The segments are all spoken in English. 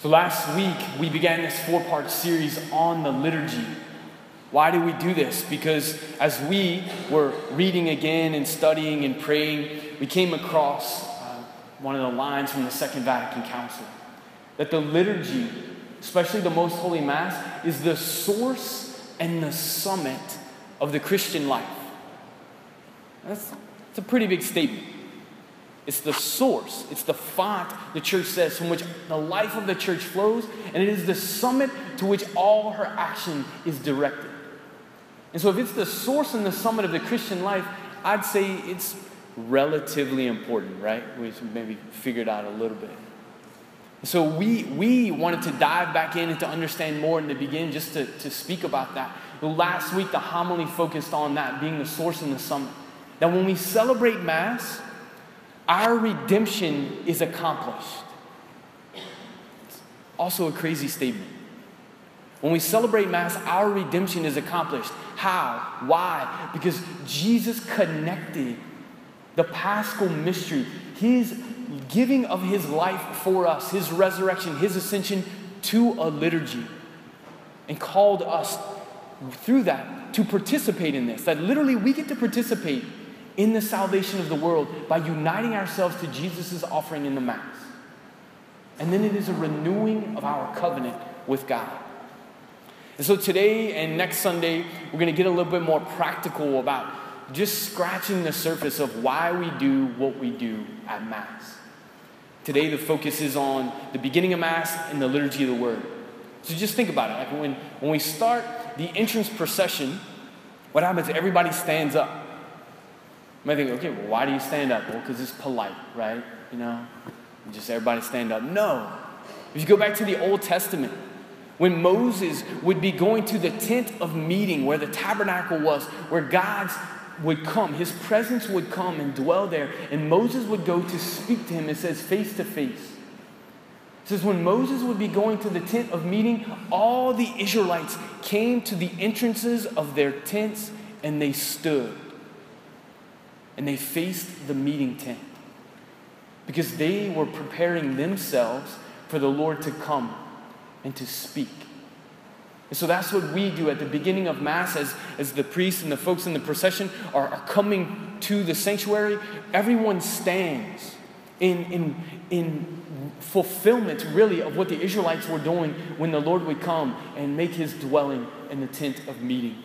So last week, we began this four part series on the liturgy. Why do we do this? Because as we were reading again and studying and praying, we came across uh, one of the lines from the Second Vatican Council that the liturgy, especially the Most Holy Mass, is the source and the summit of the Christian life. That's, that's a pretty big statement. It's the source, it's the font, the church says, from which the life of the church flows, and it is the summit to which all her action is directed. And so, if it's the source and the summit of the Christian life, I'd say it's relatively important, right? We maybe figured out a little bit. So, we, we wanted to dive back in and to understand more in the beginning, just to, to speak about that. Last week, the homily focused on that being the source and the summit. That when we celebrate Mass, our redemption is accomplished. It's also a crazy statement. When we celebrate Mass, our redemption is accomplished. How? Why? Because Jesus connected the paschal mystery, his giving of his life for us, his resurrection, his ascension, to a liturgy, and called us through that to participate in this. That literally we get to participate in the salvation of the world by uniting ourselves to Jesus' offering in the Mass. And then it is a renewing of our covenant with God. And so today and next Sunday, we're going to get a little bit more practical about just scratching the surface of why we do what we do at Mass. Today, the focus is on the beginning of Mass and the liturgy of the Word. So just think about it. Like when, when we start the entrance procession, what happens? Everybody stands up. You might think, okay, well, why do you stand up? Well, because it's polite, right? You know, just everybody stand up. No. If you go back to the Old Testament, when Moses would be going to the tent of meeting where the tabernacle was, where God's would come, his presence would come and dwell there, and Moses would go to speak to him, it says face to face. It says, when Moses would be going to the tent of meeting, all the Israelites came to the entrances of their tents and they stood and they faced the meeting tent because they were preparing themselves for the Lord to come and to speak. And so that's what we do at the beginning of Mass as, as the priests and the folks in the procession are, are coming to the sanctuary. Everyone stands in, in, in fulfillment, really, of what the Israelites were doing when the Lord would come and make his dwelling in the tent of meeting.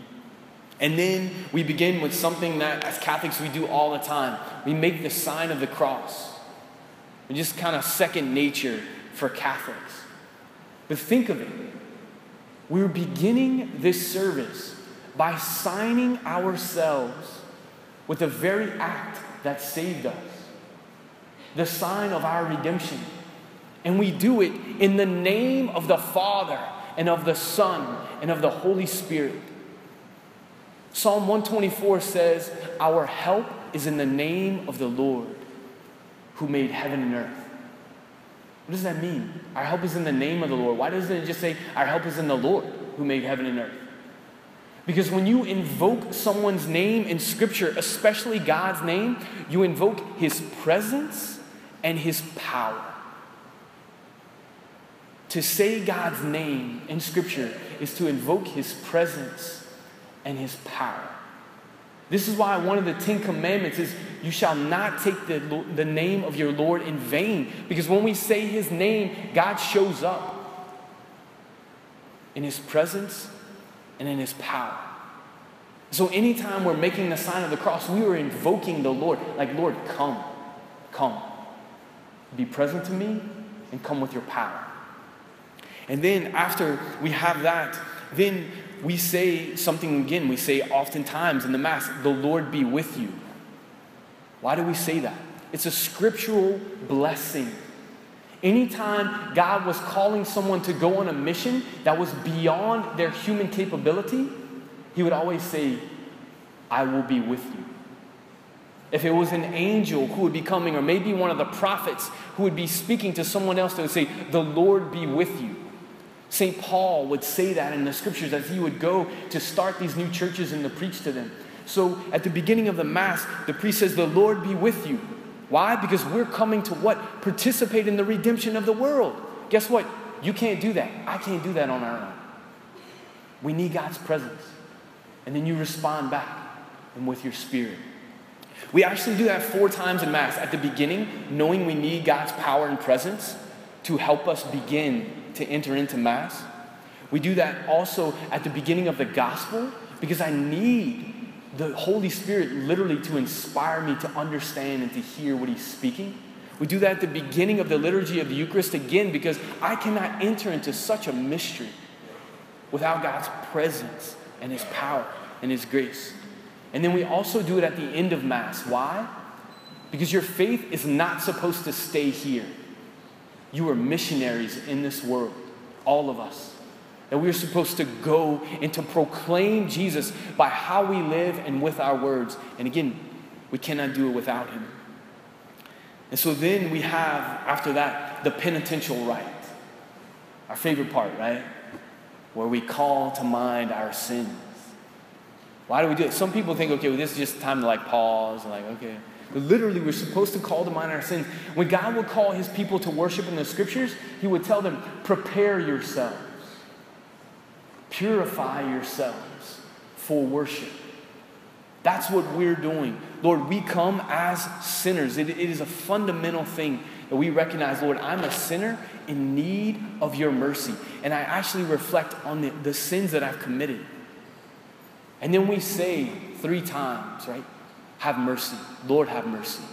And then we begin with something that, as Catholics, we do all the time. We make the sign of the cross. It's just kind of second nature for Catholics. But think of it. We're beginning this service by signing ourselves with the very act that saved us the sign of our redemption. And we do it in the name of the Father and of the Son and of the Holy Spirit. Psalm 124 says, Our help is in the name of the Lord who made heaven and earth. What does that mean? Our help is in the name of the Lord. Why doesn't it just say, Our help is in the Lord who made heaven and earth? Because when you invoke someone's name in Scripture, especially God's name, you invoke His presence and His power. To say God's name in Scripture is to invoke His presence and his power. This is why one of the Ten Commandments is you shall not take the, the name of your Lord in vain. Because when we say his name, God shows up in his presence and in his power. So anytime we're making the sign of the cross, we are invoking the Lord, like, Lord, come, come. Be present to me and come with your power. And then after we have that, then we say something again. We say oftentimes in the Mass, the Lord be with you. Why do we say that? It's a scriptural blessing. Anytime God was calling someone to go on a mission that was beyond their human capability, He would always say, I will be with you. If it was an angel who would be coming, or maybe one of the prophets who would be speaking to someone else, they would say, The Lord be with you. St. Paul would say that in the scriptures as he would go to start these new churches and to preach to them. So at the beginning of the Mass, the priest says, The Lord be with you. Why? Because we're coming to what? Participate in the redemption of the world. Guess what? You can't do that. I can't do that on our own. We need God's presence. And then you respond back and with your spirit. We actually do that four times in Mass. At the beginning, knowing we need God's power and presence to help us begin to enter into Mass. We do that also at the beginning of the Gospel because I need the Holy Spirit literally to inspire me to understand and to hear what He's speaking. We do that at the beginning of the liturgy of the Eucharist again because I cannot enter into such a mystery without God's presence and His power and His grace. And then we also do it at the end of Mass. Why? Because your faith is not supposed to stay here. You are missionaries in this world, all of us. That we are supposed to go and to proclaim Jesus by how we live and with our words. And again, we cannot do it without Him. And so then we have, after that, the penitential rite. Our favorite part, right? Where we call to mind our sins. Why do we do it? Some people think, okay, well, this is just time to like pause and like, okay. Literally, we're supposed to call to mind our sins. When God would call his people to worship in the scriptures, he would tell them, prepare yourselves, purify yourselves for worship. That's what we're doing. Lord, we come as sinners. It, it is a fundamental thing that we recognize, Lord, I'm a sinner in need of your mercy. And I actually reflect on the, the sins that I've committed. And then we say three times, right? Have mercy. Lord, have mercy.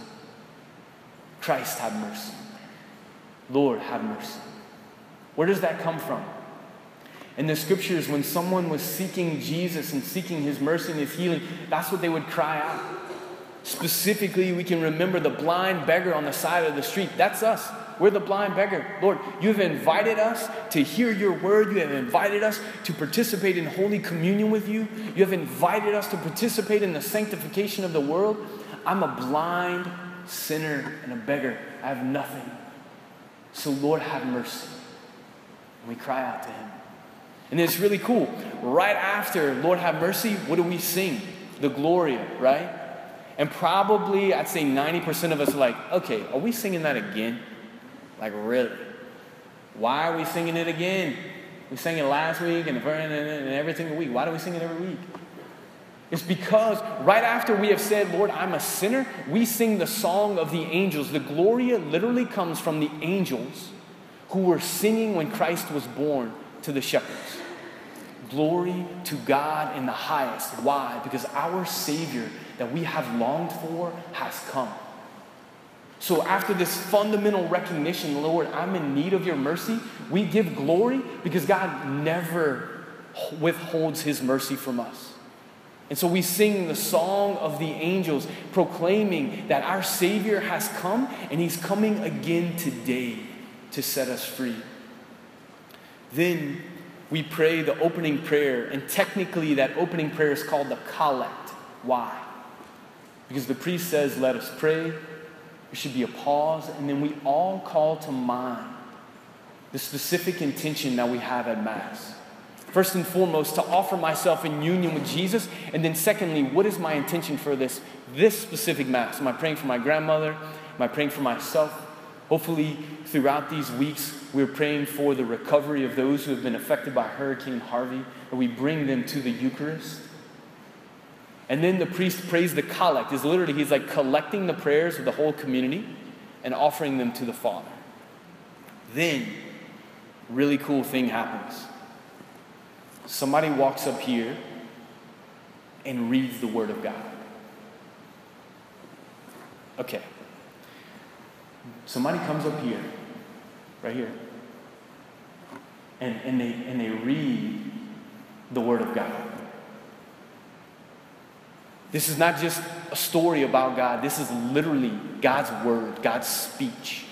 Christ, have mercy. Lord, have mercy. Where does that come from? In the scriptures, when someone was seeking Jesus and seeking his mercy and his healing, that's what they would cry out. Specifically, we can remember the blind beggar on the side of the street. That's us. We're the blind beggar. Lord, you have invited us to hear your word. You have invited us to participate in Holy Communion with you. You have invited us to participate in the sanctification of the world. I'm a blind sinner and a beggar. I have nothing. So, Lord, have mercy. And we cry out to him. And it's really cool. Right after Lord have mercy, what do we sing? The Gloria, right? And probably I'd say 90% of us are like, okay, are we singing that again? Like, really? Why are we singing it again? We sang it last week and, every single week. Why do we sing it every week? It's because right after we have said, Lord, I'm a sinner, we sing the song of the angels. The Gloria literally comes from the angels who were singing when Christ was born to the shepherds. Glory to God in the highest. Why? Because our Savior that we have longed for has come. So, after this fundamental recognition, Lord, I'm in need of your mercy, we give glory because God never withholds his mercy from us. And so we sing the song of the angels, proclaiming that our Savior has come and he's coming again today to set us free. Then we pray the opening prayer, and technically, that opening prayer is called the collect. Why? Because the priest says, Let us pray. There should be a pause, and then we all call to mind the specific intention that we have at Mass. First and foremost, to offer myself in union with Jesus, and then secondly, what is my intention for this, this specific Mass? Am I praying for my grandmother? Am I praying for myself? Hopefully, throughout these weeks, we're praying for the recovery of those who have been affected by Hurricane Harvey, and we bring them to the Eucharist. And then the priest prays the collect. Is literally he's like collecting the prayers of the whole community and offering them to the Father. Then, really cool thing happens. Somebody walks up here and reads the Word of God. Okay, Somebody comes up here, right here, and, and, they, and they read the Word of God. This is not just a story about God, this is literally God's Word, God's speech.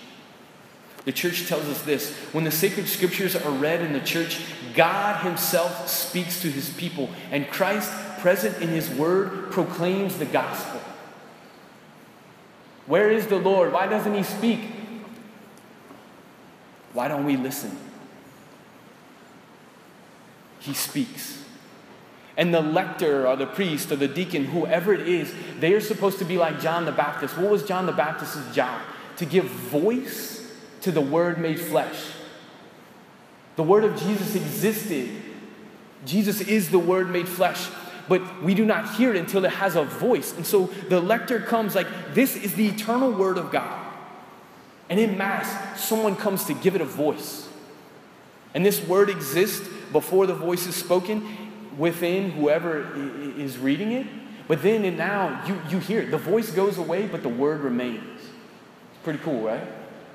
The church tells us this when the sacred scriptures are read in the church, God Himself speaks to His people, and Christ, present in His Word, proclaims the gospel. Where is the Lord? Why doesn't He speak? Why don't we listen? He speaks. And the lector or the priest or the deacon, whoever it is, they are supposed to be like John the Baptist. What was John the Baptist's job? To give voice to the Word made flesh. The word of Jesus existed. Jesus is the word made flesh, but we do not hear it until it has a voice. And so the lector comes like, This is the eternal word of God. And in Mass, someone comes to give it a voice. And this word exists before the voice is spoken within whoever is reading it. But then and now you, you hear it. The voice goes away, but the word remains. It's pretty cool, right?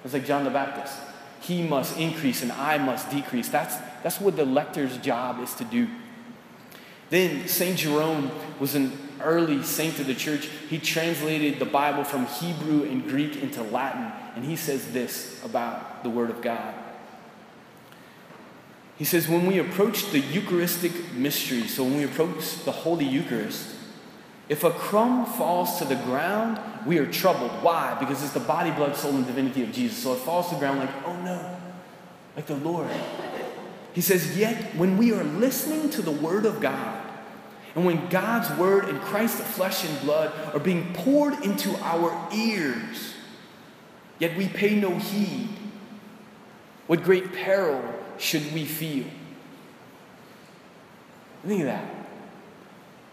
It's like John the Baptist. He must increase and I must decrease. That's, that's what the lector's job is to do. Then St. Jerome was an early saint of the church. He translated the Bible from Hebrew and Greek into Latin, and he says this about the Word of God. He says, when we approach the Eucharistic mystery, so when we approach the Holy Eucharist, if a crumb falls to the ground, we are troubled. Why? Because it's the body, blood, soul, and divinity of Jesus. So it falls to the ground like, oh no, like the Lord. He says, yet when we are listening to the Word of God, and when God's Word and Christ's flesh and blood are being poured into our ears, yet we pay no heed, what great peril should we feel? Think of that.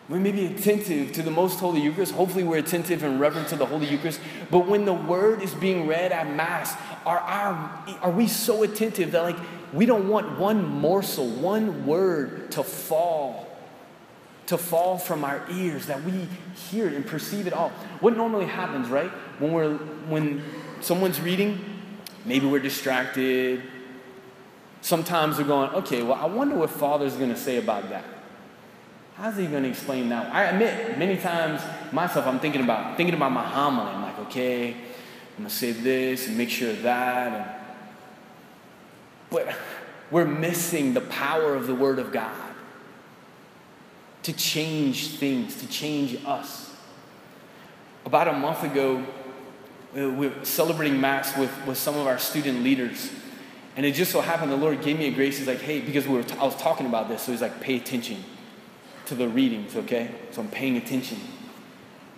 We may be attentive to the most holy Eucharist. Hopefully, we're attentive and reverent to the Holy Eucharist. But when the word is being read at Mass, are, are, are we so attentive that, like, we don't want one morsel, one word to fall, to fall from our ears, that we hear it and perceive it all? What normally happens, right? When, we're, when someone's reading, maybe we're distracted. Sometimes we're going, okay, well, I wonder what Father's going to say about that. How's he going to explain that? I admit, many times myself, I'm thinking about thinking about my homily. I'm like, okay, I'm going to say this and make sure that. And, but we're missing the power of the Word of God to change things, to change us. About a month ago, uh, we were celebrating Mass with, with some of our student leaders. And it just so happened the Lord gave me a grace. He's like, hey, because we were t- I was talking about this, so he's like, pay attention to the readings, okay? So I'm paying attention.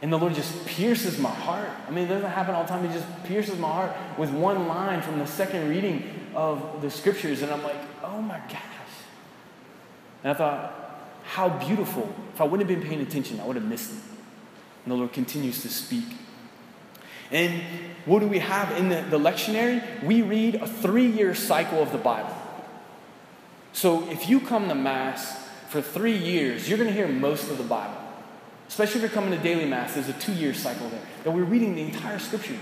And the Lord just pierces my heart. I mean, it doesn't happen all the time. He just pierces my heart with one line from the second reading of the scriptures. And I'm like, oh my gosh. And I thought, how beautiful. If I wouldn't have been paying attention, I would have missed it. And the Lord continues to speak. And what do we have in the, the lectionary? We read a three year cycle of the Bible. So if you come to Mass for three years, you're going to hear most of the Bible. Especially if you're coming to daily Mass, there's a two year cycle there that we're reading the entire scriptures.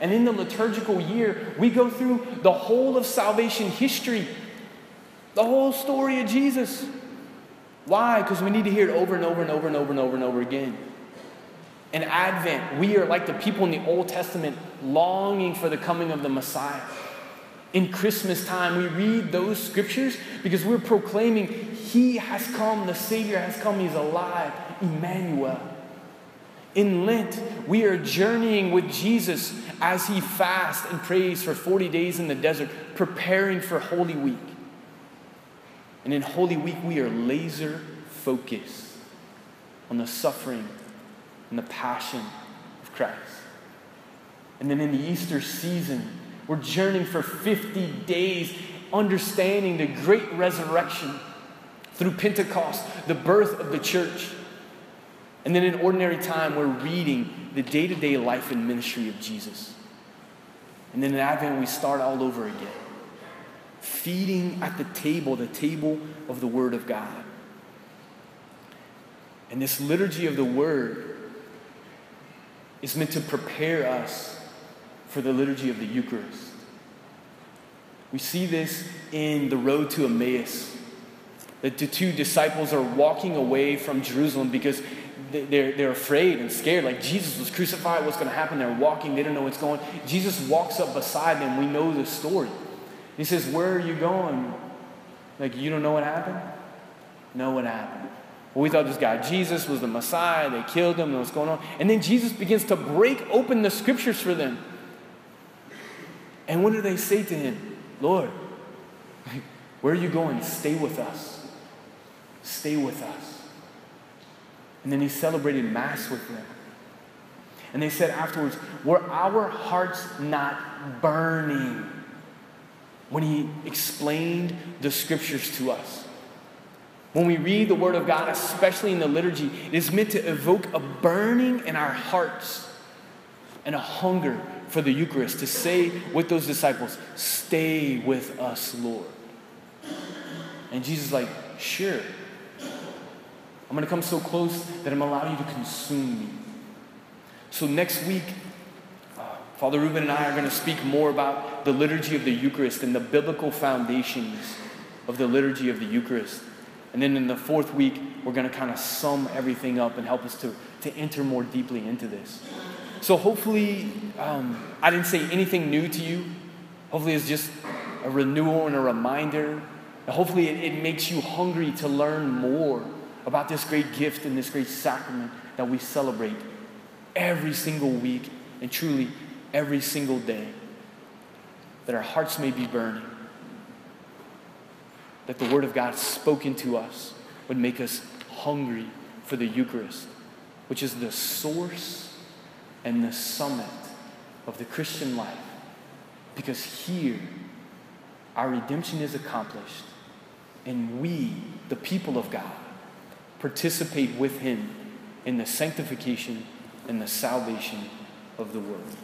And in the liturgical year, we go through the whole of salvation history, the whole story of Jesus. Why? Because we need to hear it over and over and over and over and over and over again. In Advent, we are like the people in the Old Testament longing for the coming of the Messiah. In Christmas time, we read those scriptures because we're proclaiming he has come, the Savior has come, He's alive, Emmanuel. In Lent, we are journeying with Jesus as He fasts and prays for 40 days in the desert, preparing for Holy Week. And in Holy Week, we are laser focused on the suffering and the passion of Christ. And then in the Easter season, we're journeying for 50 days, understanding the great resurrection through Pentecost, the birth of the church. And then in ordinary time, we're reading the day to day life and ministry of Jesus. And then in Advent, we start all over again, feeding at the table, the table of the Word of God. And this liturgy of the Word is meant to prepare us for the liturgy of the Eucharist. We see this in the road to Emmaus the two disciples are walking away from Jerusalem because they're, they're afraid and scared. Like Jesus was crucified, what's going to happen? They're walking, they don't know what's going Jesus walks up beside them. We know the story. He says, Where are you going? Like, you don't know what happened? Know what happened. We thought this guy, Jesus, was the Messiah. They killed him, and what's going on? And then Jesus begins to break open the scriptures for them. And what do they say to him? Lord, where are you going? Stay with us. Stay with us. And then he celebrated Mass with them. And they said afterwards, Were our hearts not burning when he explained the scriptures to us. When we read the Word of God, especially in the liturgy, it is meant to evoke a burning in our hearts and a hunger for the Eucharist, to say with those disciples, Stay with us, Lord. And Jesus is like, Sure. I'm going to come so close that I'm going to allow you to consume me. So next week, uh, Father Ruben and I are going to speak more about the liturgy of the Eucharist and the biblical foundations of the liturgy of the Eucharist. And then in the fourth week, we're going to kind of sum everything up and help us to, to enter more deeply into this. So hopefully, um, I didn't say anything new to you. Hopefully, it's just a renewal and a reminder. Hopefully, it, it makes you hungry to learn more about this great gift and this great sacrament that we celebrate every single week and truly every single day. That our hearts may be burning. That the Word of God spoken to us would make us hungry for the Eucharist, which is the source and the summit of the Christian life. Because here, our redemption is accomplished, and we, the people of God, participate with Him in the sanctification and the salvation of the world.